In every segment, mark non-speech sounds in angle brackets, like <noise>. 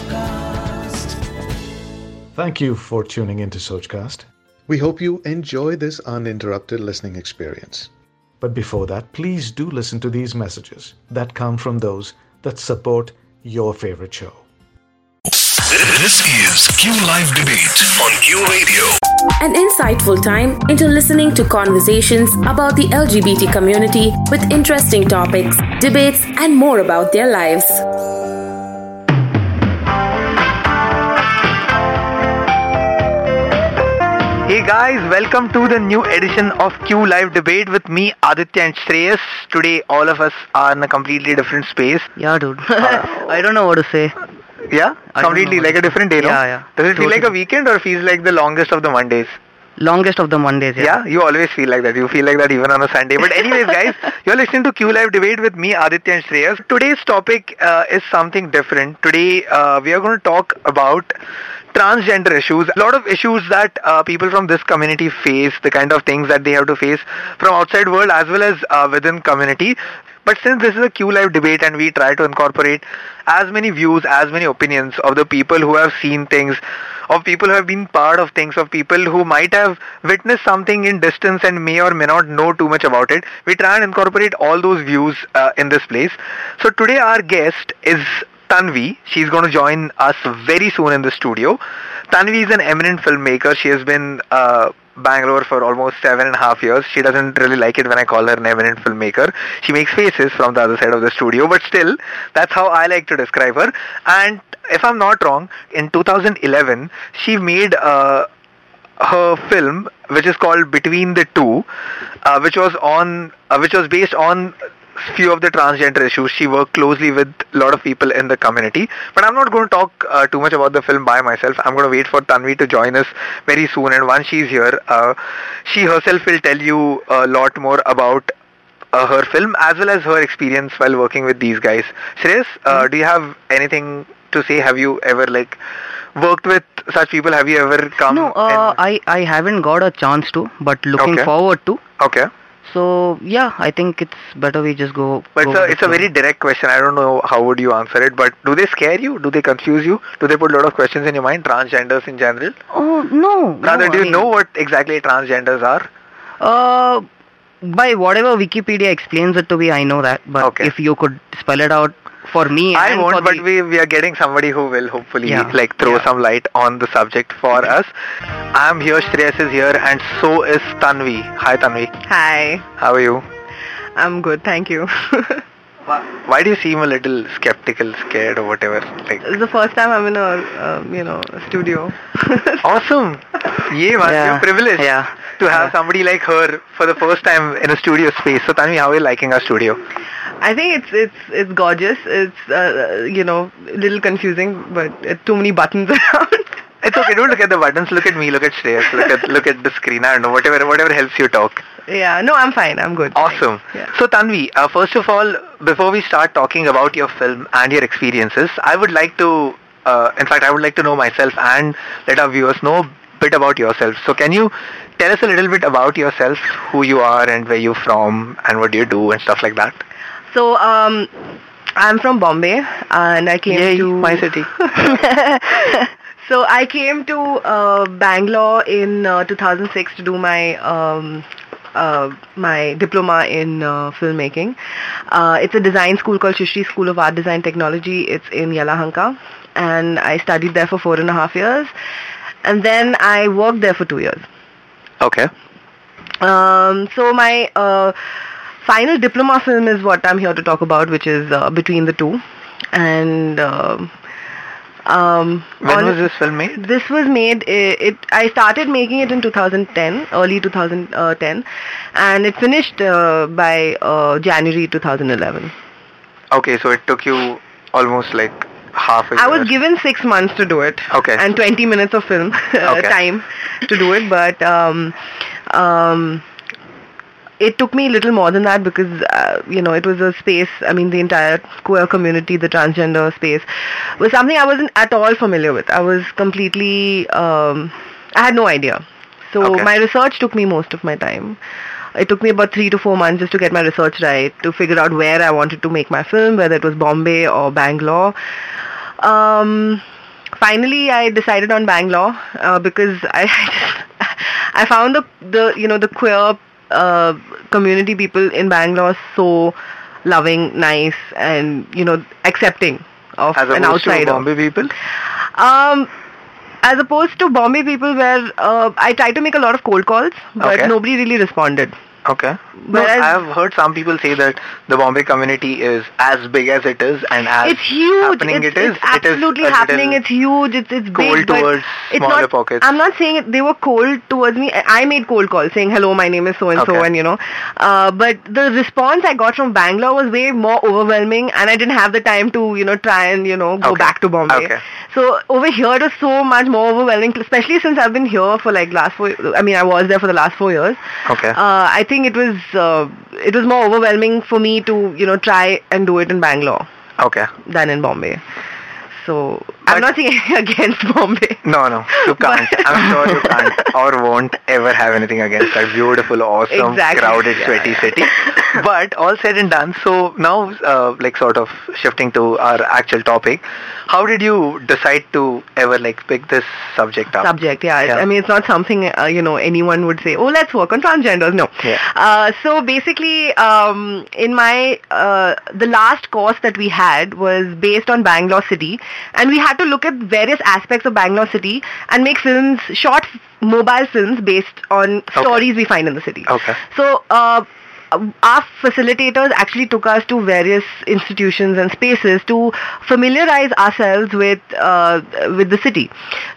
Sochcast. Thank you for tuning into Sochcast. We hope you enjoy this uninterrupted listening experience. But before that, please do listen to these messages that come from those that support your favorite show. This is Q Live Debate on Q Radio. An insightful time into listening to conversations about the LGBT community with interesting topics, debates, and more about their lives. Hey guys, welcome to the new edition of Q Live Debate with me, Aditya and Shreyas. Today, all of us are in a completely different space. Yeah, dude. <laughs> I don't know what to say. Yeah, I completely like a different day, no? Yeah, yeah. Does it feel like a weekend or feels like the longest of the Mondays? Longest of the Mondays. Yeah. Yeah, you always feel like that. You feel like that even on a Sunday. But anyways, <laughs> guys, you're listening to Q Live Debate with me, Aditya and Shreyas. Today's topic uh, is something different. Today, uh, we are going to talk about transgender issues. A lot of issues that uh, people from this community face, the kind of things that they have to face from outside world as well as uh, within community. But since this is a Q Live debate and we try to incorporate as many views, as many opinions of the people who have seen things, of people who have been part of things, of people who might have witnessed something in distance and may or may not know too much about it, we try and incorporate all those views uh, in this place. So today our guest is Thanvi. She's going to join us very soon in the studio. Thanvi is an eminent filmmaker. She has been uh, Bangalore for almost seven and a half years. She doesn't really like it when I call her an eminent filmmaker. She makes faces from the other side of the studio, but still, that's how I like to describe her. And if I'm not wrong, in 2011, she made uh, her film, which is called Between the Two, uh, which was on, uh, which was based on few of the transgender issues. She worked closely with a lot of people in the community. But I'm not going to talk uh, too much about the film by myself. I'm going to wait for Thanvi to join us very soon. And once she's here, uh, she herself will tell you a lot more about uh, her film as well as her experience while working with these guys. Shreyas, uh, do you have anything to say? Have you ever like worked with such people? Have you ever come? No, uh, I I haven't got a chance to, but looking Okay. forward to. okay. So yeah, I think it's better we just go. But go it's a, it's a flow. very direct question. I don't know how would you answer it, but do they scare you? Do they confuse you? Do they put a lot of questions in your mind? Transgenders in general? Oh no. Rather, no, do I you mean, know what exactly transgenders are? Uh, by whatever Wikipedia explains it to be, I know that. But Okay. if you could spell it out for me, I won't, but the- we, we are getting somebody who will hopefully Yeah. like throw Yeah. some light on the subject for us. I'm here, Shreyas is here, and so is Thanvi. Hi, Thanvi. Hi, How are you? I'm good, thank you. <laughs> Why do you seem a little skeptical, scared, or whatever? Like, is the first time I'm in a, um, you know, a studio. <laughs> awesome. Yeah, man, Yeah. you're privileged Yeah. to have Yeah. somebody like her for the first time in a studio space. So, Thanvi, how are you liking our studio? I think it's it's it's gorgeous. It's uh, you know a little confusing, but it's too many buttons <laughs> around. It's okay. Don't look at the buttons. Look at me. Look at Shreyas. Look at look at the screen. I don't know. Whatever whatever helps you talk. yeah, no, I'm fine. I'm good. Awesome. Yeah. So Thanvi, uh, first of all, before we start talking about your film and your experiences, I would like to, uh, in fact, I would like to know myself and let our viewers know a bit about yourself. So can you tell us a little bit about yourself, who you are and where you're from and what do you do and stuff like that? So um, I'm from Bombay, and I came Yay, to my city. <laughs> <laughs> so I came to uh, Bangalore in uh, 2006 to do my um, uh, my diploma in uh, filmmaking. Uh, it's a design school called Srishti School of Art Design Technology. It's in Yelahanka, and I studied there for four and a half years, and then I worked there for two years. Okay. Um, so my uh, final diploma film is what I'm here to talk about, which is uh, Between the Two. And um When on- was this film made? This was made. It, it I started making it in 2010, early 2010, and it finished uh, by uh, January 2011. Okay, so it took you almost like half a year. I was given six months to do it. Okay. And 20 minutes of film <laughs> uh, Okay. time to do it, but um, um, it took me a little more than that because uh, you know it was a space. I mean, the entire queer community, the transgender space, was something I wasn't at all familiar with. I was completely. Um, I had no idea. So Okay. my research took me most of my time. It took me about three to four months just to get my research right, to figure out where I wanted to make my film, whether it was Bombay or Bangalore. Um, finally I decided on Bangalore uh, because I <laughs> I found the the you know the queer uh, community people in Bangalore so loving, nice, and you know accepting of As an opposed to. Bombay people? Um, as opposed to Bombay people, where uh, I tried to make a lot of cold calls, but Okay. nobody really responded. Okay. No, I have heard some people say that the Bombay community is as big as it is and as It's huge. happening it's, it is. it's it is absolutely happening. It's huge. It's it's cold big, but towards smaller not, pockets. I'm not saying it, they were cold towards me. I made cold calls saying hello, my name is so and so, Okay. and you know. Uh, but the response I got from Bangalore was way more overwhelming, and I didn't have the time to you know try and you know go Okay. back to Bombay. Okay. So over here it was so much more overwhelming, especially since I've been here for like last four. I mean, I was there for the last four years. Okay. Uh, I think it was uh, it was more overwhelming for me to you know try and do it in Bangalore okay. than in Bombay. So I'm not saying anything <laughs> against Bombay. No, no, you can't. I'm sure you can't <laughs> or won't ever have anything against that beautiful, awesome, Exactly. crowded, Yeah, sweaty yeah. city. <laughs> but all said and done, so now, uh, like, sort of shifting to our actual topic, how did you decide to ever like pick this subject up? Subject, yeah. Yeah. I mean, it's not something uh, you know anyone would say. Oh, let's work on transgenders. No. Yeah. Uh, so basically, um, in my uh, the last course that we had was based on Bangalore city, and we had to look at various aspects of Bangalore city and make films, short mobile films based on Okay. stories we find in the city. Okay. So. Uh, our facilitators actually took us to various institutions and spaces to familiarize ourselves with uh, with the city.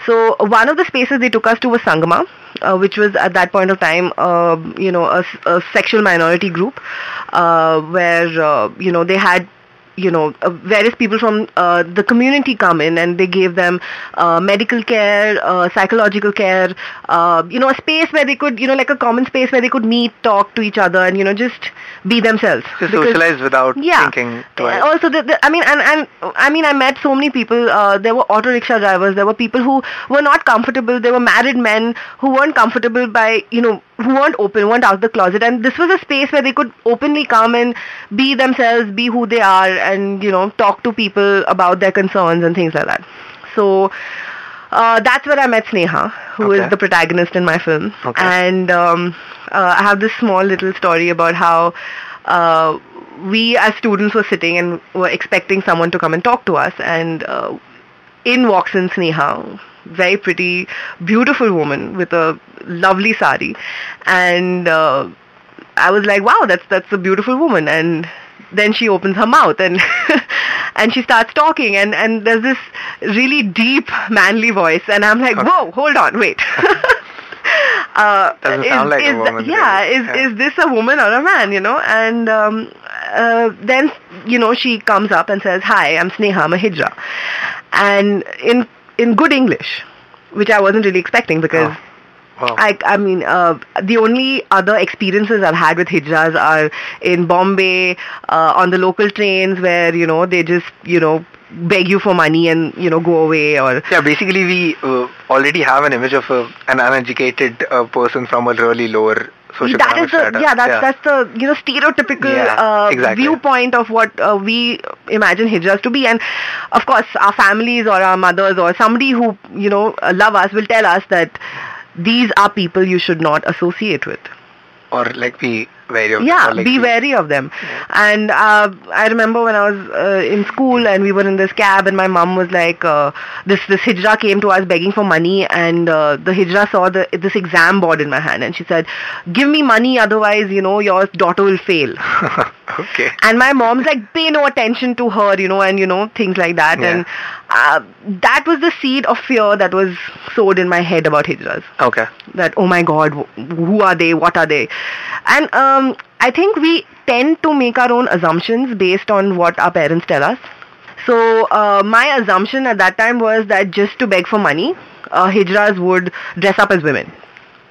So one of the spaces they took us to was Sangama, uh, which was at that point of time, uh, you know, a sexual minority group, uh, where uh, you know they had you know, uh, various people from uh, the community come in and they gave them uh, medical care, uh, psychological care, uh, you know, a space where they could, you know, like a common space where they could meet, talk to each other, and you know, just be themselves. To socialize without yeah. thinking twice. Uh, Also, the, the, I mean, and, and I mean, I met so many people. Uh, there were auto rickshaw drivers. There were people who were not comfortable. There were married men who weren't comfortable by, you know, who weren't open, weren't out of the closet. And this was a space where they could openly come and be themselves, be who they are, and you know, talk to people about their concerns and things like that. So. Uh, that's where I met Sneha, who is Okay. the protagonist in my film. Okay. And um, uh, I have this small little story about how uh, we as students were sitting and were expecting someone to come and talk to us. And uh, in walks in Sneha, very pretty, beautiful woman with a lovely sari. And uh, I was like, wow, that's that's a beautiful woman. And then she opens her mouth and <laughs> and she starts talking and and there's this really deep manly voice and I'm like, whoa, hold on, wait. <laughs> uh, Doesn't is, sound like a is woman, yeah, really. is Yeah. is this a woman or a man? You know, and um, uh, then you know she comes up and says, "Hi, I'm Sneha, I'm a Hijra," and in in good English, which I wasn't really expecting because. Oh. Wow. I, I mean, uh, the only other experiences I've had with hijras are in Bombay, uh, on the local trains where, you know, they just, you know, beg you for money and, you know, go away or... Yeah, basically we uh, already have an image of a, an uneducated uh, person from a really lower socioeconomic That is the yeah that's that's the you know stereotypical Yeah, uh, exactly. viewpoint of what uh, we imagine hijras to be and of course our families or our mothers or somebody who you know uh, love us will tell us that these are people you should not associate with. Or like be wary of them, yeah like be wary of them. And uh, i remember when i was uh, in school and we were in this cab and my mom was like uh, this this hijra came to us begging for money and uh, the hijra saw the this exam board in my hand and she said give me money otherwise you know your daughter will fail. <laughs> Okay. And my mom's like pay no attention to her you know and you know things like that. Yeah. and uh, that was the seed of fear that was sowed in my head about hijras. Okay. That oh my god who are they? What are they? And um, i think we tend to make our own assumptions based on what our parents tell us. So uh, my assumption at that time was that just to beg for money uh, hijras would dress up as women.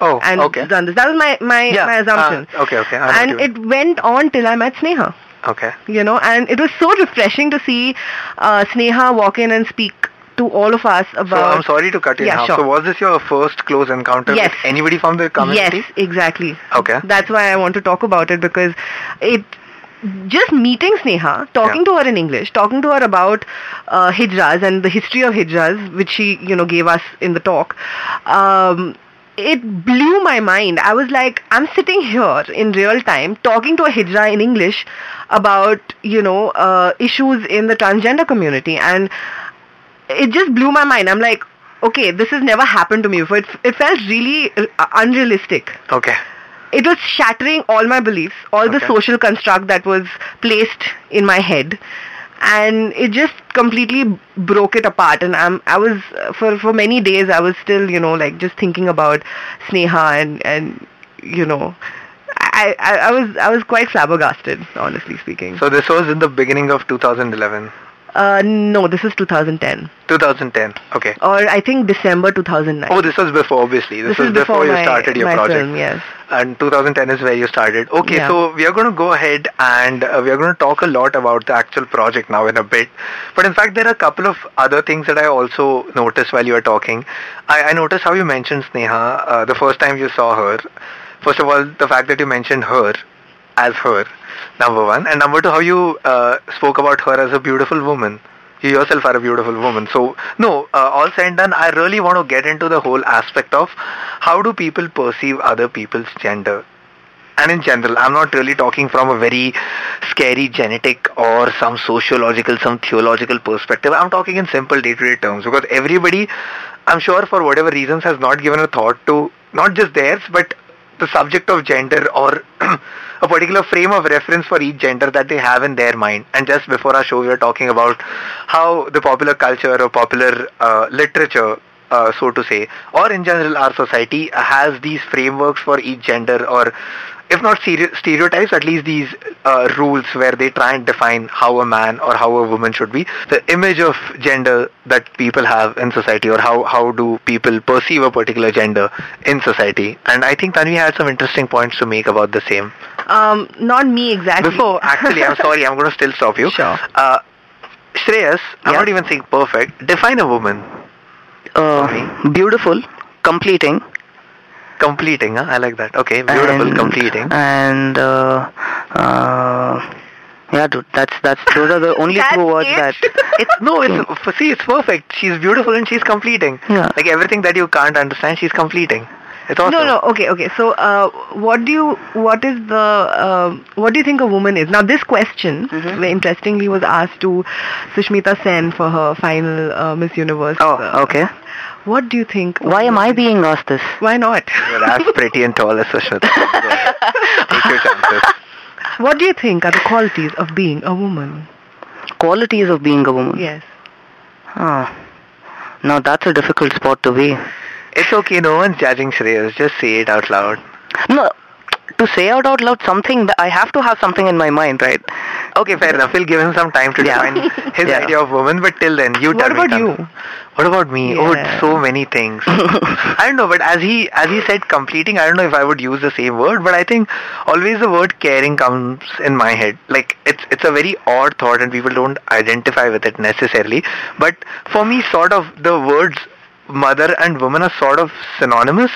Oh and okay. Done this that was my my, Yeah, my assumption. uh, okay, okay, I know what and it went on till i met sneha. Okay. You know and it was so refreshing to see uh, sneha walk in and speak to all of us about. so i'm sorry to cut you Yeah, sure. so was this your first close encounter Yes. with anybody from the community Yes, exactly. Okay. That's why I want to talk about it because it just meeting Sneha, talking to her in English, talking to her about uh, hijras and the history of hijras, which she you know gave us in the talk. Um, it blew my mind. I was like, I'm sitting here in real time talking to a hijra in English about you know uh, issues in the transgender community, and it just blew my mind. I'm like, okay, this has never happened to me before. It, it felt really uh, unrealistic Okay. it was shattering all my beliefs, all the Okay. social construct that was placed in my head, and it just completely broke it apart. And I'm, I was for for many days, I was still, you know, like just thinking about Sneha and and you know, I I, I was I was quite flabbergasted, honestly speaking. So this was in the beginning of 2011. Uh, no, this is 2010, 2010. Okay. or I think December 2009. Oh, this was before, obviously. This, This was is before, before you my- started your project. film, yes. And 2010 is where you started. Okay, Yeah. so we are going to go ahead and uh, we are going to talk a lot about the actual project now in a bit. But in fact, there are a couple of other things that I also noticed while you were talking. I, I noticed how you mentioned Sneha uh, the first time you saw her. First of all, the fact that you mentioned her as her, number one. And number two, how you uh, spoke about her as a beautiful woman you yourself are a beautiful woman. So, no, uh, all said and done, I really want to get into the whole aspect of how do people perceive other people's gender. And in general, I'm not really talking from a very scary genetic or some sociological, some theological perspective. I'm talking in simple day-to-day terms because everybody, I'm sure for whatever reasons, has not given a thought to not just theirs, but the subject of gender or <clears throat> a particular frame of reference for each gender that they have in their mind. And just before our show, we were talking about how the popular culture or popular uh, literature, uh, so to say, or in general our society has these frameworks for each gender or if not stere- stereotypes, at least these uh, rules where they try and define how a man or how a woman should be, the image of gender that people have in society, or how, how do people perceive a particular gender in society. And I think Thanvi had some interesting points to make about the same. Um, not me exactly. Before, actually, I'm sorry, I'm going to still stop you. Sure. Uh, Shreyas, I'm Yeah. not even saying perfect. Define a woman. Uh, beautiful, completing, Completing, huh? I like that. Okay, beautiful, and, completing. and uh, uh, yeah, dude, that's that's those are the <laughs> only two words it? that <laughs> It's no, it's see, it's perfect. She's beautiful and she's completing. Yeah. Like everything that you can't understand, she's completing. It's awesome. No, no. Okay, okay. So, uh, what do you? What is the? um what do you think a woman is? Now, this question, Mm-hmm. interestingly, was asked to Sushmita Sen for her final uh, Miss Universe. Oh, uh, okay. What do you think? Why am I woman being asked this? Why not? You're as pretty and tall as Sushmita. Go ahead. Take your chances. what do you think are the qualities of being a woman? Qualities of being a woman. Yes. Ah. Now that's a difficult spot to be. It's okay, no one's judging Shreyas. Just say it out loud. No, to say out out loud something that I have to have something in my mind, right? Okay, fair enough. We'll give him some time to define <laughs> his Yeah. idea of woman, but till then, you What tell me. What about you? What about me? Oh, Yeah. so many things. <laughs> I don't know, but as he as he said completing, I don't know if I would use the same word, but I think always the word caring comes in my head. Like it's it's a very odd thought and people don't identify with it necessarily. But for me sort of the words mother and woman are sort of synonymous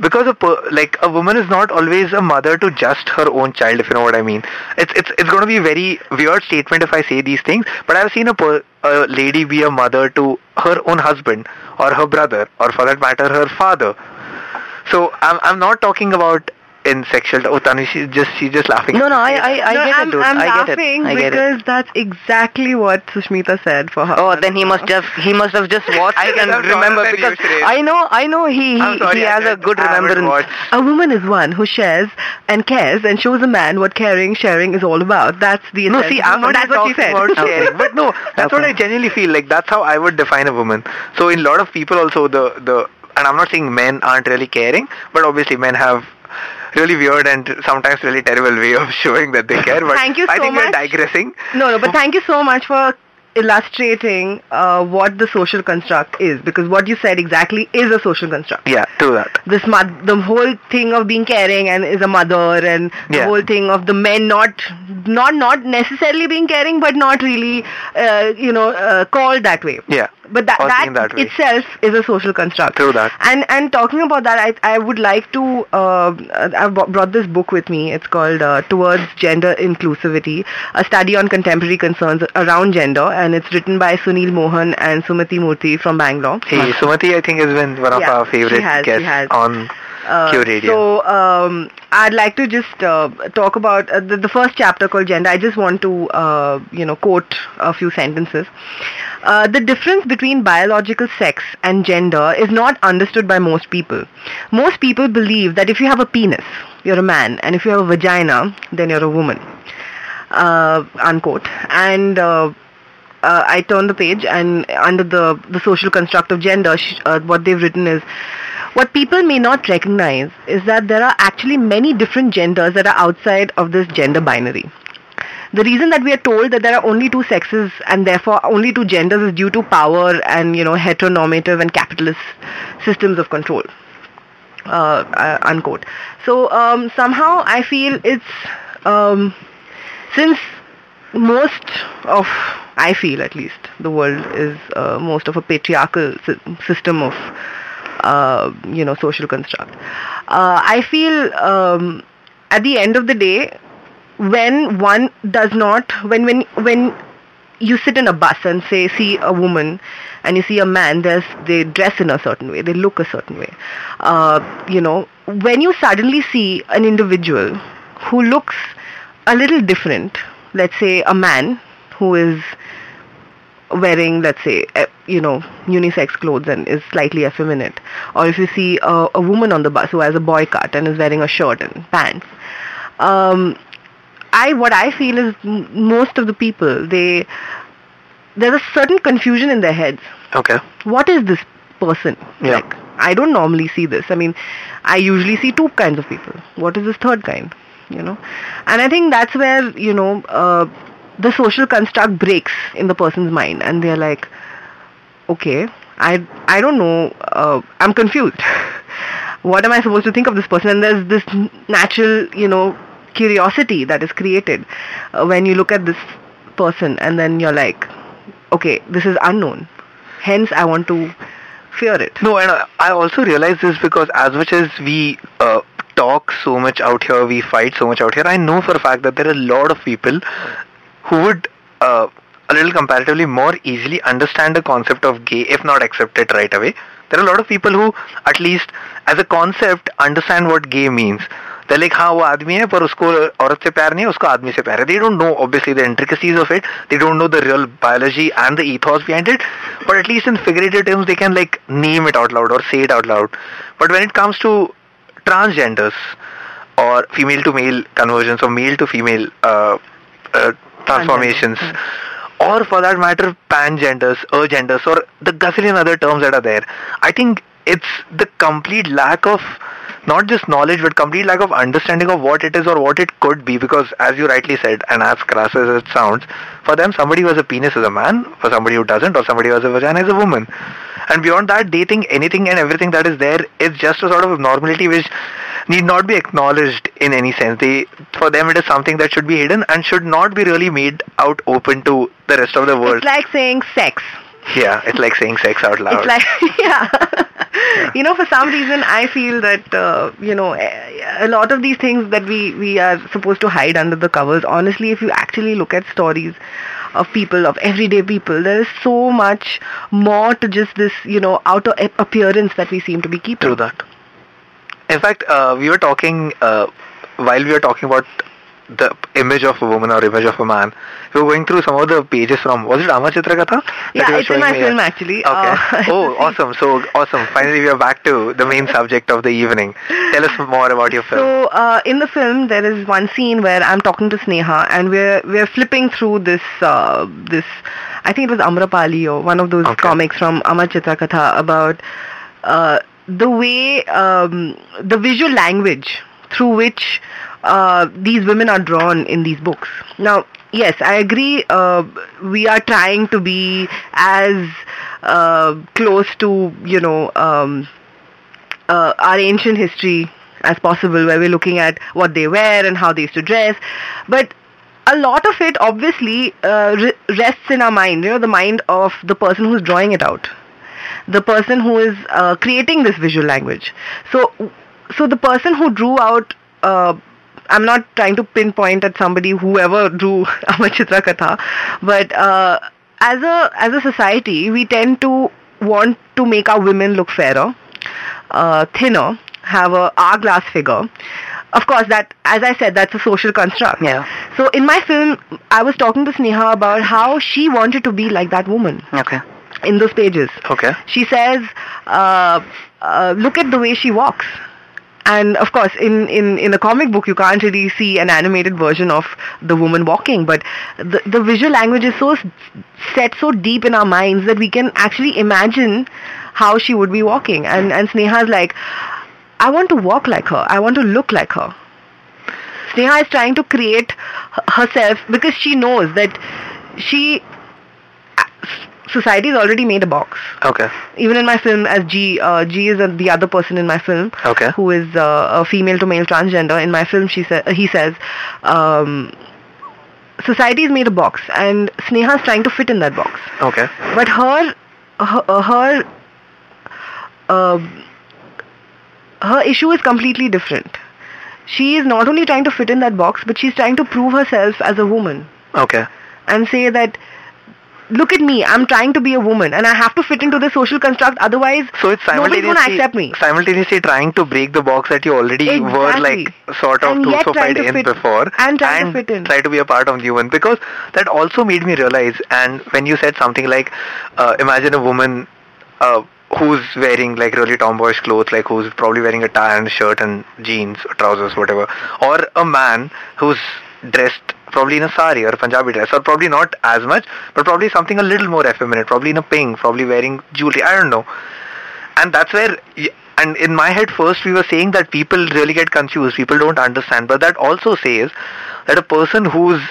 because a like a woman is not always a mother to just her own child if you know what i mean. It's it's it's going to be a very weird statement if i say these things but i've seen a, a lady be a mother to her own husband or her brother or for that matter her father. So i'm i'm not talking about in sexual oh Tanu, she's just she's just laughing No, no, I I, I no, get I'm, it, dude. I'm I get laughing it. I get because it. that's exactly what Sushmita said for her. Oh, then he must have he must have just <laughs> watched I it and I'm remember because I know I know he he, sorry, he has a good I haven't remembrance. watched. A woman is one who shares and cares and shows a man what caring, sharing is all about. That's the No, see, I'm not That's what she talking said. about sharing, but no, that's what I genuinely feel like. That's how I would define a woman. So, in a lot of people, also the the, and I'm not saying men aren't really caring, but obviously men have really weird and sometimes really terrible way of <laughs> showing that they care. But Thank you I so think we're digressing. No, no, but thank you so much for illustrating uh, what the social construct is because what you said exactly is a social construct. Yeah, do that. This mo- the whole thing of being caring and is a mother and the Yeah. whole thing of the men not not not necessarily being caring but not really uh, you know uh, called that way. Yeah. But that that, that itself is a social construct. True that. And and talking about that, I I would like to. Uh, I've b- brought this book with me. It's called uh, Towards Gender Inclusivity: A Study on Contemporary Concerns Around Gender, and it's written by Sunil Mohan and Sumati Murthy from Bangalore. Hey, Sumati, I think has been one of Yeah, our favorite has, guests on Uh, Q Radio. So um, I'd like to just uh, talk about uh, the, the first chapter called gender. I just want to uh, you know quote a few sentences. Uh, the difference between biological sex and gender is not understood by most people. Most people believe that if you have a penis, you're a man, and if you have a vagina, then you're a woman. Uh, unquote. And uh, I turn the page, and under the the social construct of gender, sh- uh, what they've written is what people may not recognize is that there are actually many different genders that are outside of this gender binary. The reason that we are told that there are only two sexes and therefore only two genders is due to power and you know heteronormative and capitalist systems of control. Uh, uh, unquote. So um, somehow I feel it's um, since most of I feel at least the world is uh, most of a patriarchal sy- system of uh, you know social construct. Uh, I feel um, at the end of the day, when one does not, when when when you sit in a bus and say see a woman and you see a man there's they dress in a certain way they look a certain way uh, you know when you suddenly see an individual who looks a little different let's say a man who is wearing let's say eh, you know unisex clothes and is slightly effeminate or if you see a, a woman on the bus who has a boy cut and is wearing a shirt and pants um, I what I feel is m- most of the people they there's a certain confusion in their heads. okay. What is this person? Yeah. Like I don't normally see this. I mean, I usually see two kinds of people. What is this third kind? You know, and I think that's where you know uh, the social construct breaks in the person's mind, and they're like, okay, I I don't know. Uh, I'm confused. <laughs> what am I supposed to think of this person? And there's this natural, you know, curiosity that is created uh, when you look at this person, and then you're like, okay, this is unknown. Hence, I want to fear it. No, and I- also realize this because as much as we uh, talk so much out here, we fight so much out here, I know for a fact that there are a lot of people who would uh, a little comparatively more easily understand the concept of gay if not accept it right away. There are a lot of people who at least as a concept understand what gay means. They're like, हाँ वो आदमी है पर उसको औरत से प्यार नहीं है उसको आदमी से प्यार है. They don't know obviously the intricacies of it. They don't know the real biology and the ethos behind it. But at least in figurative terms they can like name it out loud or say it out loud. But when it comes to transgenders or female to male conversions or male to female uh, uh, transformations. Or for that matter pangenders agenders or the gazillion other terms that are there. I think it's the complete lack of not just knowledge but complete lack of understanding of what it is or what it could be because as you rightly said and as crass as it sounds for them somebody who has a penis is a man for somebody who doesn't or somebody who has a vagina is a woman. And beyond that they think anything and everything that is there is just a sort of abnormality which need not be acknowledged in any sense they for them it is something that should be hidden and should not be really made out open to the rest of the world It's like saying sex. yeah it's like saying sex out loud It's like, <laughs> yeah. you know, for some reason, I feel that, uh, you know, a a lot of these things that we, we are supposed to hide under the covers, honestly, if you actually look at stories of people, of everyday people, there is so much more to just this, you know, outer appearance that we seem to be keeping. True that. In fact, uh, we were talking uh, while we were talking about the image of a woman or image of a man. We were going through some of the pages from was it Amar Chitra Katha? that Yeah, it's in my film, actually. Okay. Uh, <laughs> oh, <laughs> awesome. So awesome. Finally, we are back to the main subject of the evening. Tell us more about your film. So uh, in the film, there is one scene where I'm talking to Sneha, and we're we're flipping through this uh, this. I think it was Amrapali or one of those Okay. comics from Amar Chitra Katha about uh, the way um, the visual language through which uh, these women are drawn in these books. Now, yes, I agree. Uh, we are trying to be as uh, close to you know um, uh, our ancient history as possible, where we're looking at what they wear and how they used to dress, but a lot of it obviously uh, re- rests in our mind, you know, the mind of the person who's drawing it out, the person who is uh, creating this visual language. So, so the person who drew out, uh, I'm not trying to pinpoint at somebody whoever drew <laughs> Amar Chitra Katha, but uh, as a as a society, we tend to want to make our women look fairer, uh, thinner, have a hourglass figure of course that as i said that's a social construct Yeah. so in my film i was talking to sneha about how she wanted to be like that woman Okay. In those pages. Okay. she says uh, uh, look at the way she walks. And of course in, in, in a comic book you can't really see an animated version of the woman walking. But the, the visual language is so set so deep in our minds that we can actually imagine how she would be walking. And, and sneha's like i want to walk like her. I want to look like her. Sneha is trying to create herself because she knows that she society has already made a box Okay. even in my film as G, uh, G is uh, the other person in my film Okay. who is uh, a female to male transgender. In my film, she sa- he says, um, society has made a box, and Sneha is trying to fit in that box. Okay. But her, her, uh, her, um her issue is completely different. She is not only trying to fit in that box, but she's trying to prove herself as a woman Okay. and say that look at me i'm trying to be a woman and i have to fit into the social construct otherwise So it's simultaneously to accept me. simultaneously trying to break the box that you already were like sort of And crucified to in fit- before and trying to fit in. try to be a part of the human. Because that also made me realize and when you said something like uh, imagine a woman uh, who's wearing like really tomboyish clothes like who's probably wearing a tie and shirt and jeans or trousers whatever or a man who's dressed probably in a sari or a Punjabi dress or probably not as much but probably something a little more effeminate probably in a pink probably wearing jewelry I don't know. And that's where and in my head first we were saying that people really get confused people don't understand but that also says that a person who's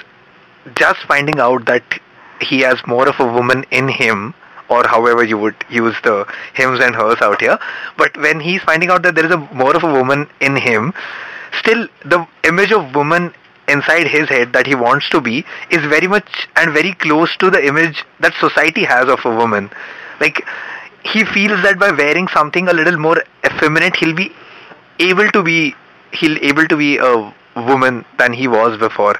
just finding out that he has more of a woman in him or however you would use the hims and hers out here but when he's finding out that there is a more of a woman in him still the image of woman inside his head that he wants to be is very much and very close to the image that society has of a woman. Like he feels that by wearing something a little more effeminate he'll be able to be he'll able to be a woman than he was before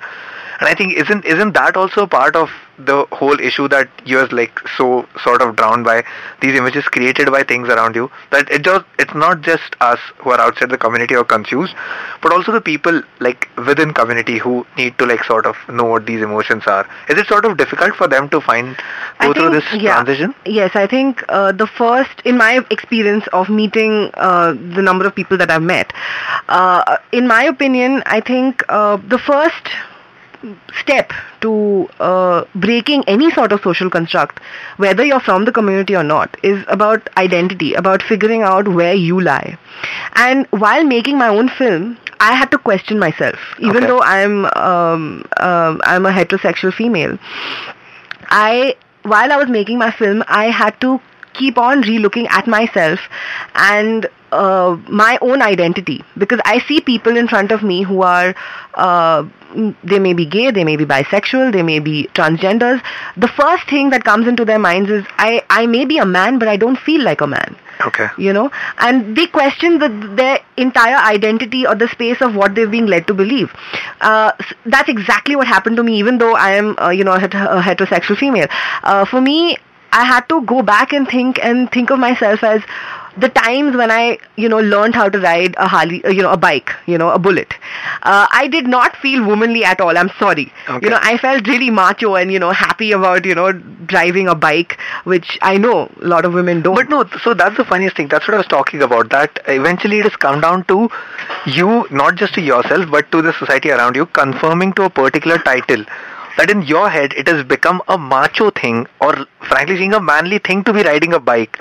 and i think isn't isn't that also part of the whole issue that you're like so sort of drowned by these images created by things around you? That it just it's not just us who are outside the community or confused but also the people like within community who need to like sort of know what these emotions are. Is it sort of difficult for them to find go through this yeah. transition? Yes, I think uh, the first, in my experience of meeting uh, the number of people that I've met, uh, in my opinion, I think uh, the first step to uh, breaking any sort of social construct, whether you're from the community or not, is about identity, about figuring out where you lie. And while making my own film, I had to question myself, even Okay. though I'm um, um, I'm a heterosexual female. I while I was making my film, I had to keep on relooking at myself and uh, my own identity. Because I see people in front of me who are uh, they may be gay, they may be bisexual, they may be transgenders. The first thing that comes into their minds is I I may be a man, but I don't feel like a man. Okay. You know? And they question the, their entire identity or the space of what they're being led to believe. Uh, that's exactly what happened to me even though i am uh, you know a, het- a heterosexual female. Uh, for me i had to go back and think and think of myself as the times when I, you know, learned how to ride a Harley, uh, you know, a bike, you know, a bullet, uh, I did not feel womanly at all. I'm sorry. Okay. You know, I felt really macho and, you know, happy about, you know, driving a bike, which I know a lot of women don't. But no, so that's the funniest thing. That's what I was talking about. That eventually it has come down to you, not just to yourself, but to the society around you, confirming to a particular title. That in your head it has become a macho thing, or frankly speaking, a manly thing to be riding a bike.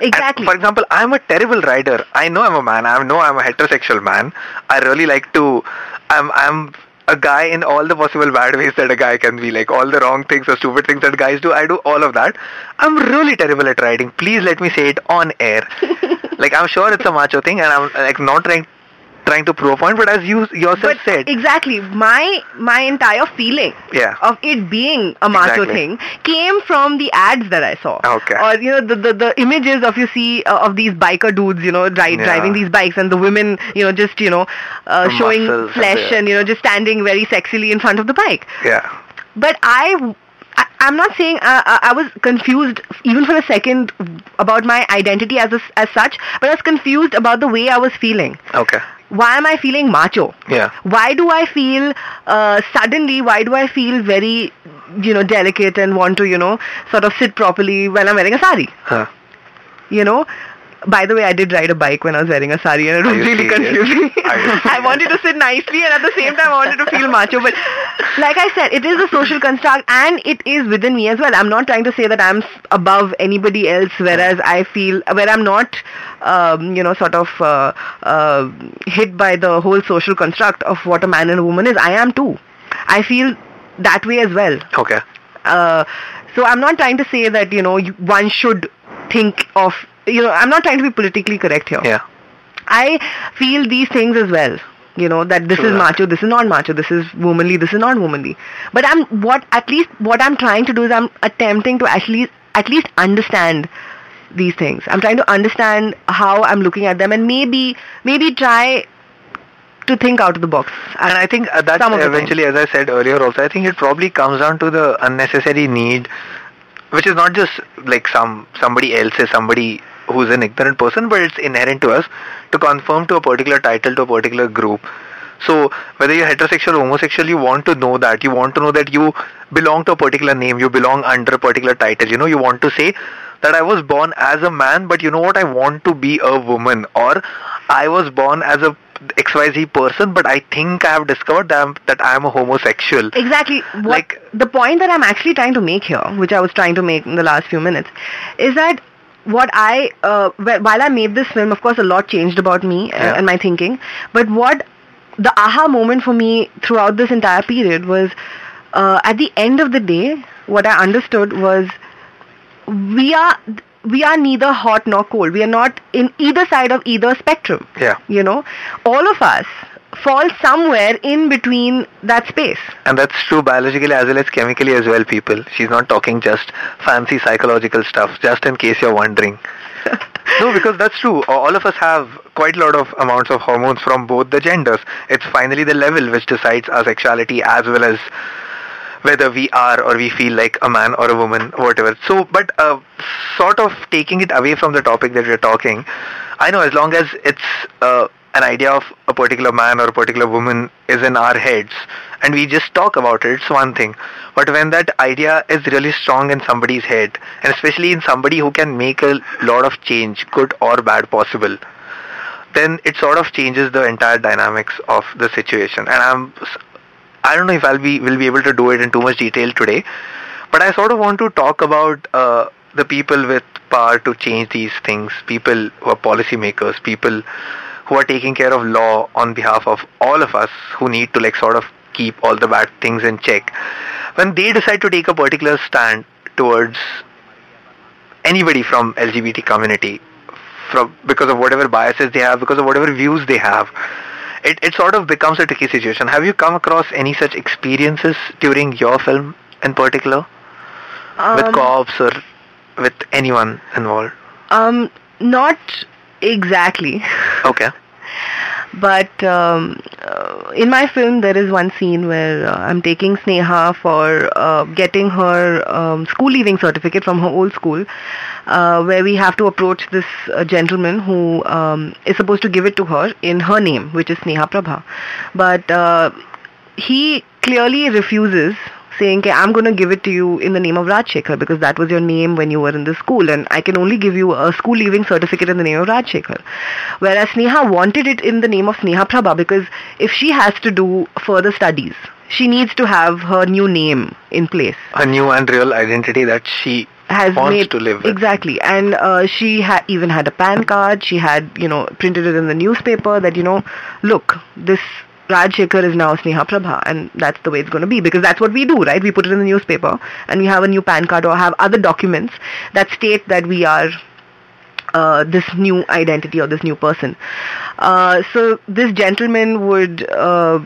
And exactly. for example, I'm a terrible rider. I know I'm a man. I know I'm a heterosexual man. I really like to I'm I'm a guy in all the possible bad ways that a guy can be like all the wrong things or stupid things that guys do. I do all of that. I'm really terrible at riding Please let me say it on air. <laughs> like I'm sure it's a macho thing, and I'm like not trying trying to prove a point, but as you yourself But said, exactly, my my entire feeling Yeah. of it being a macho Exactly. thing came from the ads that I saw. Okay. Or you know the the, the images of you see uh, of these biker dudes, you know, dri- Yeah. driving these bikes, and the women, you know, just you know, uh, showing muscles flesh and you know just standing very sexily in front of the bike. yeah, But I. I- I'm not saying uh, I was confused even for a second about my identity as a, as such, but I was confused about the way I was feeling. okay, Why am I feeling macho? yeah, why do I feel uh, suddenly? Why do I feel very, you know, delicate and want to, you know, sort of sit properly when I'm wearing a sari? huh. You know. By the way, I did ride a bike when I was wearing a sari, and it was really serious? confusing. <laughs> I wanted to sit nicely, and at the same time, I wanted to feel macho. But like I said, it is a social construct, and it is within me as well. I'm not trying to say that I'm above anybody else, whereas I feel where I'm not, um, you know, sort of uh, uh, hit by the whole social construct of what a man and a woman is. I am too. I feel that way as well. okay, Uh, so I'm not trying to say that you know you, one should think of you know I'm not trying to be politically correct here. yeah, I feel these things as well. You know that this True is that. macho, this is not macho, this is womanly, this is not womanly. But I'm what at least what I'm trying to do is I'm attempting to at least at least understand these things. I'm trying to understand how I'm looking at them and maybe maybe try to think out of the box. and I think uh, Some eventually, as I said earlier, also I think it probably comes down to the unnecessary need, which is not just like some somebody else is somebody who's an ignorant person, but it's inherent to us to conform to a particular title to a particular group. So whether you're heterosexual or homosexual, you want to know that. You want to know that you belong to a particular name. You belong under a particular title. You know, you want to say that I was born as a man, but you know what? I want to be a woman. Or I was born as a XYZ person, but I think I have discovered that I'm, that I am a homosexual. Exactly. What, Like- the point that I'm actually trying to make here, which I was trying to make in the last few minutes, is that what I, uh, while I made this film, of course, a lot changed about me uh, Yeah. and my thinking. But what the aha moment for me throughout this entire period was, uh, at the end of the day, what I understood was we are we are neither hot nor cold. We are not in either side of either spectrum. Yeah. You know, all of us fall somewhere in between that space. And that's true biologically as well as chemically as well, people. She's not talking just fancy psychological stuff, just in case you're wondering. <laughs> no, because that's true. All of us have quite a lot of amounts of hormones from both the genders. It's finally the level which decides our sexuality as well as whether we are or we feel like a man or a woman, whatever. So, but uh, sort of taking it away from the topic that we're talking, I know as long as it's uh, an idea of a particular man or a particular woman is in our heads and we just talk about it, it's one thing. But when that idea is really strong in somebody's head, and especially in somebody who can make a lot of change, good or bad possible, then it sort of changes the entire dynamics of the situation. And I'm I don't know if I'll be will be able to do it in too much detail today, but I sort of want to talk about uh, the people with power to change these things, people who are policymakers, people who are taking care of law on behalf of all of us who need to like sort of keep all the bad things in check. When they decide to take a particular stand towards anybody from LGBT community, from because of whatever biases they have, because of whatever views they have, it, it sort of becomes a tricky situation. Have you come across any such experiences during your film in particular with Um, co-ops or with anyone involved? Um, not exactly, Okay. but um, uh, in my film there is one scene where uh, I'm taking Sneha for uh, getting her um, school leaving certificate from her old school, uh, where we have to approach this uh, gentleman who um, is supposed to give it to her in her name, which is Sneha Prabha, but uh, he clearly refuses saying "Okay, I'm going to give it to you in the name of Rajshekhar because that was your name when you were in the school and I can only give you a school leaving certificate in the name of Rajshekhar. Whereas Sneha wanted it in the name of Sneha Prabha because if she has to do further studies, she needs to have her new name in place A new and real identity that she has wants made to live with. exactly and uh, she ha- even had a pan card she had you know printed it in the newspaper that you know look this Raj is now Sneha Prabha, and that's the way it's going to be because that's what we do, right? We put it in the newspaper, and we have a new PAN card or have other documents that state that we are uh, this new identity or this new person. Uh, so this gentleman would uh,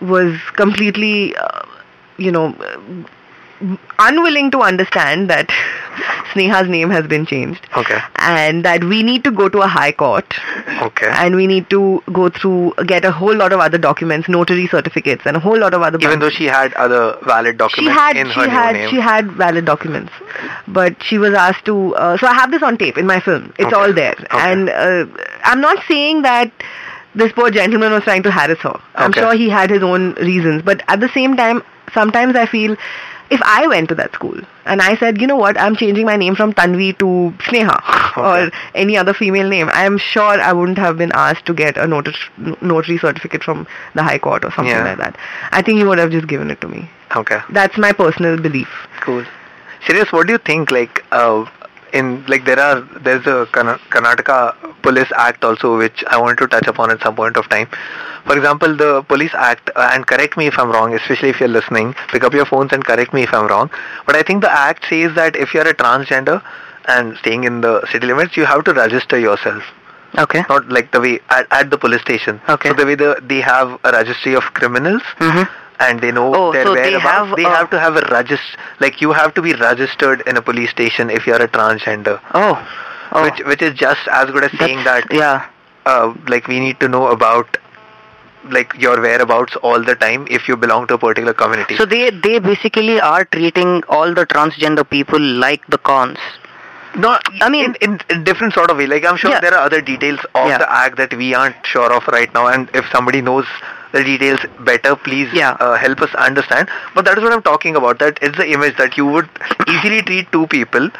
was completely, uh, you know, unwilling to understand that Sneha's name has been changed Okay. and that we need to go to a high court Okay. and we need to go through get a whole lot of other documents notary certificates and a whole lot of other Even though she had other valid she documents had in she her had name. she had valid documents but she was asked to uh, so i have this on tape in my film it's Okay. all there Okay. and uh, i'm not saying that this poor gentleman was trying to harass her i'm sure he had his own reasons but at the same time sometimes i feel if I went to that school and I said, you know what, I'm changing my name from Thanvi to Sneha <laughs> or any other female name, I am sure I wouldn't have been asked to get a notary, notary certificate from the High Court or something Yeah. like that. I think he would have just given it to me. Okay. That's my personal belief. Cool. Serious, what do you think? Like, uh, in like there are there's a Karnataka Police Act also, which I wanted to touch upon at some point of time. For example, the Police Act, uh, and correct me if I'm wrong, especially if you're listening, pick up your phones and correct me if I'm wrong. But I think the Act says that if you're a transgender and staying in the city limits, you have to register yourself. Okay. Not like the way at, at the police station. Okay. So the way the, they have a registry of criminals Mm-hmm. And they know Oh, their so they whereabouts. have they a- have to have a register. like you have to be registered in a police station if you're a transgender. Oh. oh. Which which is just as good as saying that Yeah. uh, like we need to know about like your whereabouts all the time if you belong to a particular community. So they they basically are treating all the transgender people like the cons. no, I mean- in, in, in different sort of way. Like I'm sure Yeah. there are other details of Yeah. the act that we aren't sure of right now, and if somebody knows the details better, please Yeah. uh, help us understand. But that is what I'm talking about. That it's the image that you would easily treat two people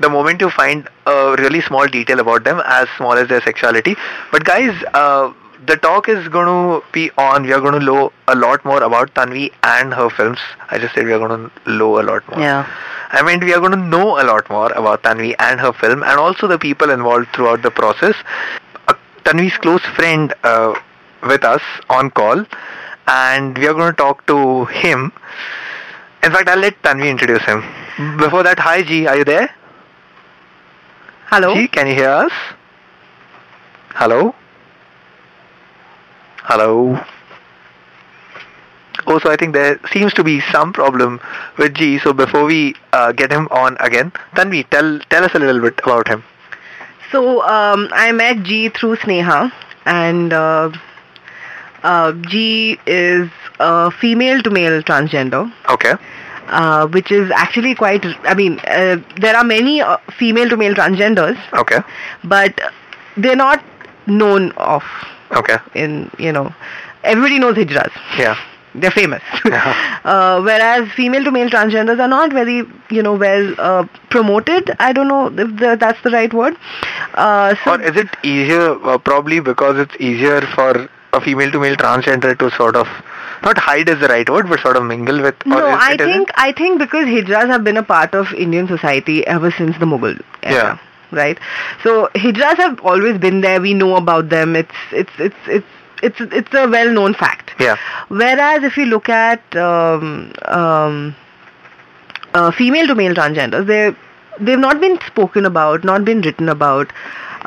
the moment you find a really small detail about them, as small as their sexuality. But guys, uh, the talk is going to be on. We are going to know a lot more about Thanvi and her films. I just said we are going to know a lot more. Yeah. I mean, we are going to know a lot more about Thanvi and her film, and also the people involved throughout the process. Uh, Thanvi's close friend uh, with us on call, and we are going to talk to him. In fact, I'll let Thanvi introduce him. Before that, hi G, are you there? Hello? G, can you hear us? Hello? Hello? Oh, so I think there seems to be some problem with G. So before we uh, get him on again, Thanvi, tell tell us a little bit about him. So um, I met G through Sneha, and uh, uh, G is a female to male transgender, Okay. uh, which is actually quite. I mean, uh, there are many uh, female to male transgenders, Okay. but they're not known of Okay. in you know. Everybody knows hijras. Yeah. They're famous. Yeah. <laughs> <laughs> uh, whereas female to male transgenders are not very, you know, well uh, promoted. I don't know if the, that's the right word. Uh, so Or is it easier? Uh, probably because it's easier for a female to male transgender to sort of not hide is the right word, but sort of mingle with. or no, is, I it isn't? think I think because hijras have been a part of Indian society ever since the Mughal era. Yeah. Right. So hijras have always been there. We know about them. It's it's it's it's it's it's a well-known fact. Yeah. Whereas if you look at um, um, uh, female to male transgenders, they they've not been spoken about, not been written about.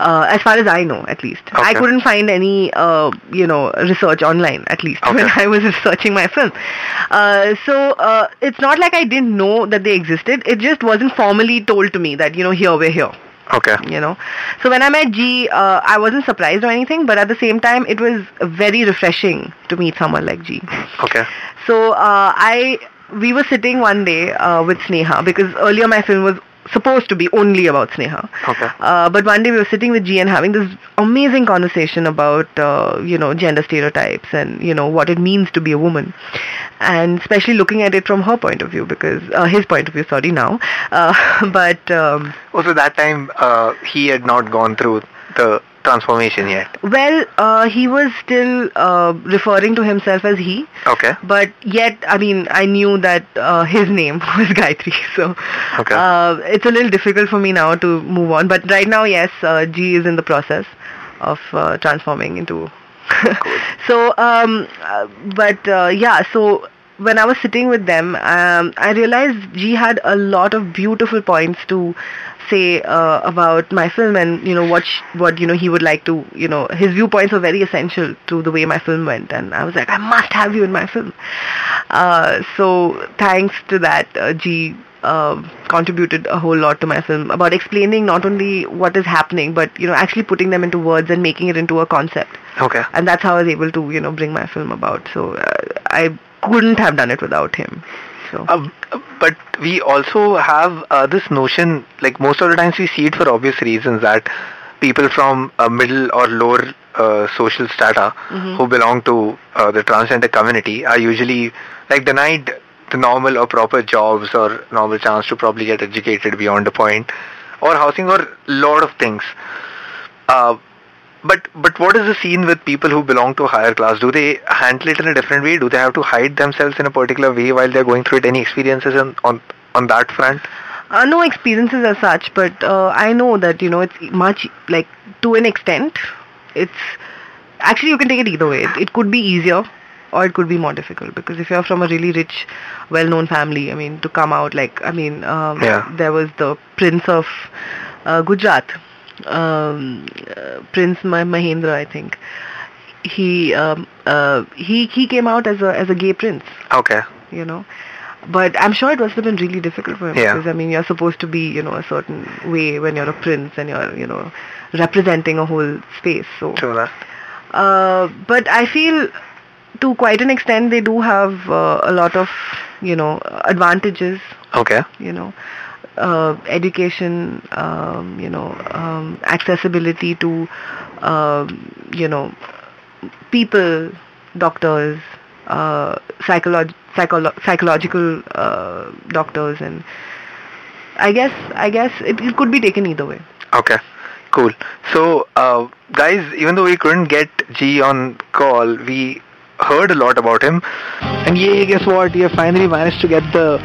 Uh, as far as I know, at least, I couldn't find any, uh, you know, research online. At least <laughs> when Okay. I was researching my film, uh, so uh, it's not like I didn't know that they existed. It just wasn't formally told to me that you know here we're here Okay. you know so when i met g uh, i wasn't surprised or anything but at the same time it was very refreshing to meet someone like g Okay. so uh, i we were sitting one day uh, with sneha because earlier my film was supposed to be only about sneha Okay. uh, but one day we were sitting with G and having this amazing conversation about uh, you know gender stereotypes and you know what it means to be a woman, and especially looking at it from her point of view because uh, his point of view. Sorry now, uh, <laughs> but um, Also, that time uh, he had not gone through the transformation yet. well, uh, he was still uh, referring to himself as he, Okay. but yet I mean I knew that uh, his name <laughs> was Gayatri, so Okay. uh, it's a little difficult for me now to move on. But right now, yes, uh, G is in the process of uh, transforming into <laughs> so, um, but uh, yeah, so when I was sitting with them, um, I realized G had a lot of beautiful points to say uh, about my film, and you know what sh- what you know he would like to you know his viewpoints were very essential to the way my film went, and I was like, I must have you in my film. Uh, so thanks to that, uh, G uh, contributed a whole lot to my film about explaining not only what is happening, but you know actually putting them into words and making it into a concept. Okay. And that's how I was able to you know bring my film about. So uh, I couldn't have done it without him. So Um, but we also have uh, this notion, like most of the times we see it for obvious reasons, that people from uh, middle or lower uh, social strata who belong to uh, the transgender community are usually like denied the normal or proper jobs or normal chance to probably get educated beyond a point or housing or lot of things. But but what is the scene with people who belong to a higher class? Do they handle it in a different way? Do they have to hide themselves in a particular way while they're going through it? Any experiences on on, on that front? uh, no experiences as such, but uh, I know that you know it's much like to an extent. It's actually you can take it either way. It, it could be easier or it could be more difficult because if you're from a really rich, well-known family, I mean, to come out like I mean, um, Yeah. there was the Prince of uh, Gujarat, um, uh, Prince Ma- Mahendra, I think. He um, uh, he he came out as a as a gay prince Okay. you know. But I'm sure it must have been really difficult for him Yeah. because I mean you're supposed to be, you know, a certain way when you're a prince and you're, you know, representing a whole space. So, True that. uh, but I feel to quite an extent they do have uh, a lot of, you know, advantages. Okay. You know, uh, education, um, you know, um, accessibility to, um, you know, people, doctors, uh, psycholo- psycholo- psychological uh, doctors, and I guess I guess it, it could be taken either way. Okay. Cool. So, uh, guys, even though we couldn't get G on call, we heard a lot about him. And yeah, guess what? We have finally managed to get the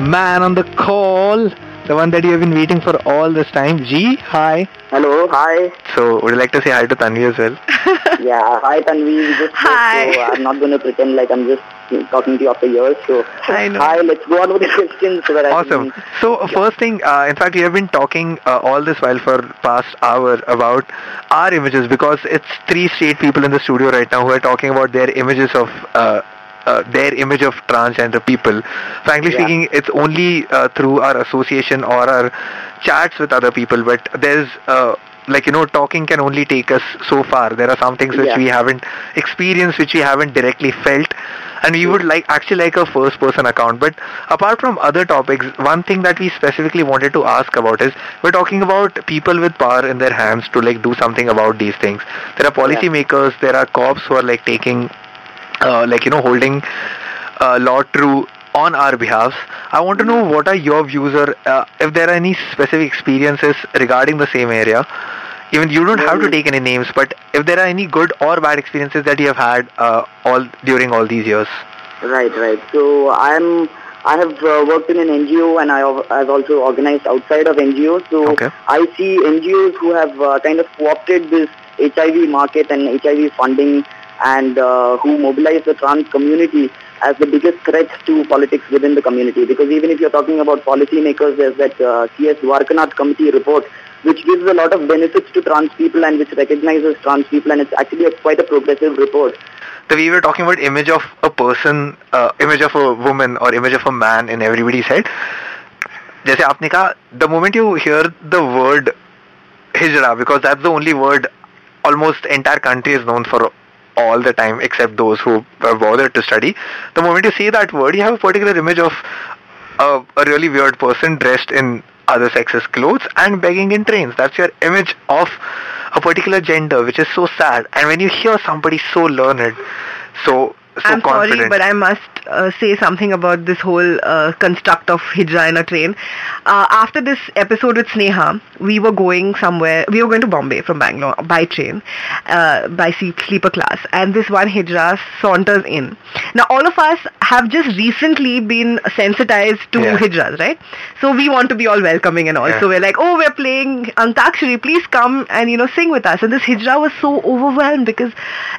man on the call. The one that you have been waiting for all this time. G, hi. Hello, hi. So, would you like to say hi to Thanvi as well? <laughs> Yeah, hi Thanvi. Just Hi. So I'm not going to pretend like I'm just talking to you after years. So I know. hi, let's go on with the questions so that I Awesome. can So uh, first thing, uh, in fact, we have been talking uh, all this while for past hour about our images because it's three straight people in the studio right now who are talking about their images of. Uh, uh, their image of transgender people. Frankly Yeah. speaking, it's only uh, through our association or our chats with other people. But there's uh, like you know, talking can only take us so far. There are some things which Yeah. we haven't experienced, which we haven't directly felt, and we would like actually like a first person account. But apart from other topics, one thing that we specifically wanted to ask about is we're talking about people with power in their hands to like do something about these things. There are policymakers, there are cops who are like taking, uh, like you know, holding uh, law true on our behalf. I want to know what are your views or uh, if there are any specific experiences regarding the same area. Even you don't have to take any names, but if there are any good or bad experiences that you have had uh, all during all these years. Right, right. So I'm I have uh, worked in an NGO and I have also organized outside of NGOs. So Okay. I see NGOs who have uh, kind of co-opted this HIV market and HIV funding and uh, who mobilize the trans community as the biggest threat to politics within the community. Because even if you're talking about policymakers, there's that uh, CS Dwarkanath committee report which gives a lot of benefits to trans people and which recognizes trans people and it's actually a, quite a progressive report. So we were talking about image of a person, uh, image of a woman or image of a man in everybody's head. जैसे आपने कहा, the moment you hear the word hijra, because that's the only word almost entire country is known for all the time except those who are bothered to study. The moment you say that word, you have a particular image of a, a really weird person dressed in other sex's clothes and begging in trains. That's your image of a particular gender, which is so sad. And when you hear somebody so learned, so so I'm confident. sorry, but I must uh, say something about this whole uh, construct of hijra in a train. Uh, after this episode with Sneha, we were going somewhere. We were going to Bombay from Bangalore by train, uh, by sleeper class, and this one hijra saunters in. Now, all of us have just recently been sensitized to Yeah. hijras, right? So we want to be all welcoming and all. Yeah. So we're like, oh, we're playing Antakshari. Please come and you know sing with us. And this hijra was so overwhelmed because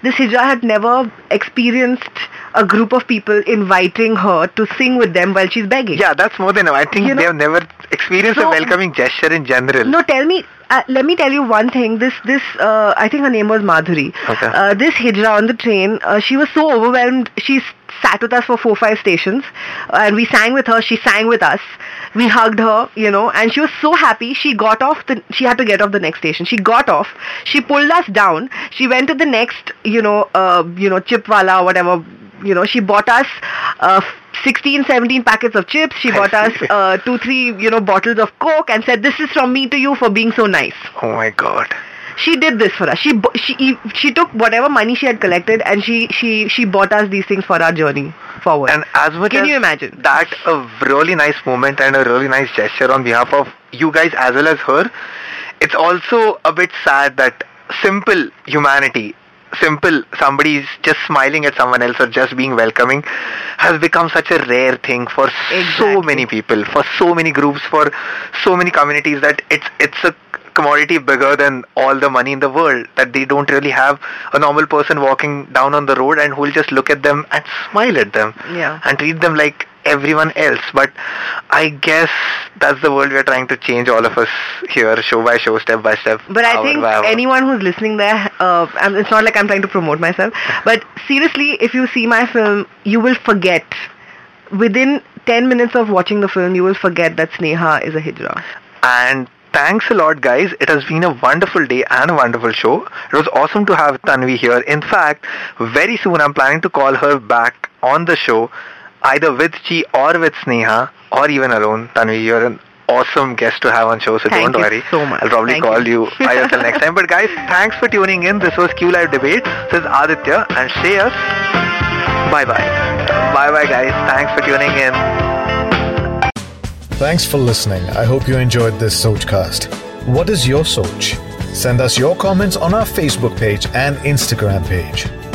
this hijra had never experienced a group of people inviting her to sing with them while she's begging. yeah, that's more than. I think You know- they have never experienced a welcoming gesture in general. No, tell me. Uh, let me tell you one thing. This, this, uh, I think her name was Madhuri. Okay. Uh, this hijra on the train, uh, she was so overwhelmed. She sat with us for four, five stations, uh, and we sang with her. She sang with us. We hugged her, you know, and she was so happy. She got off the. She had to get off the next station. She got off. She pulled us down. She went to the next, you know, uh, you know, chipwala or whatever. You know, she bought us. Uh, 16 17 packets of chips she bought us uh, two three you know bottles of coke and said this is from me to you for being so nice Oh my god. she did this for us she she she took whatever money she had collected and she she she bought us these things for our journey forward And as much Can as you imagine? that a really nice moment and a really nice gesture on behalf of you guys as well as her, it's also a bit sad that simple humanity, simple somebody's just smiling at someone else or just being welcoming has become such a rare thing for so many people, for so many groups, for so many communities that it's it's a commodity bigger than all the money in the world that they don't really have a normal person walking down on the road and who will just look at them and smile at them Yeah. and treat them like everyone else but i guess that's the world we're trying to change all of us here show by show step by step But I think anyone who's listening there, uh, it's not like I'm trying to promote myself, but seriously, if you see my film, you will forget. Within 10 minutes of watching the film, you will forget that Sneha is a hijra. And thanks a lot, guys. It has been a wonderful day and a wonderful show. It was awesome to have Thanvi here. In fact, very soon I'm planning to call her back on the show, either with G or with Sneha, or even alone. Thanvi, you're an awesome guest to have on show, so Thank don't you worry. so much. I'll probably Thank call you. you, <laughs> either till next time. But guys, thanks for tuning in. This was Q Live Debate. This is Aditya and Shreyas. Bye bye. Bye bye, guys. Thanks for tuning in. Thanks for listening. I hope you enjoyed this Sochcast. What is your Soch? Send us your comments on our Facebook page and Instagram page.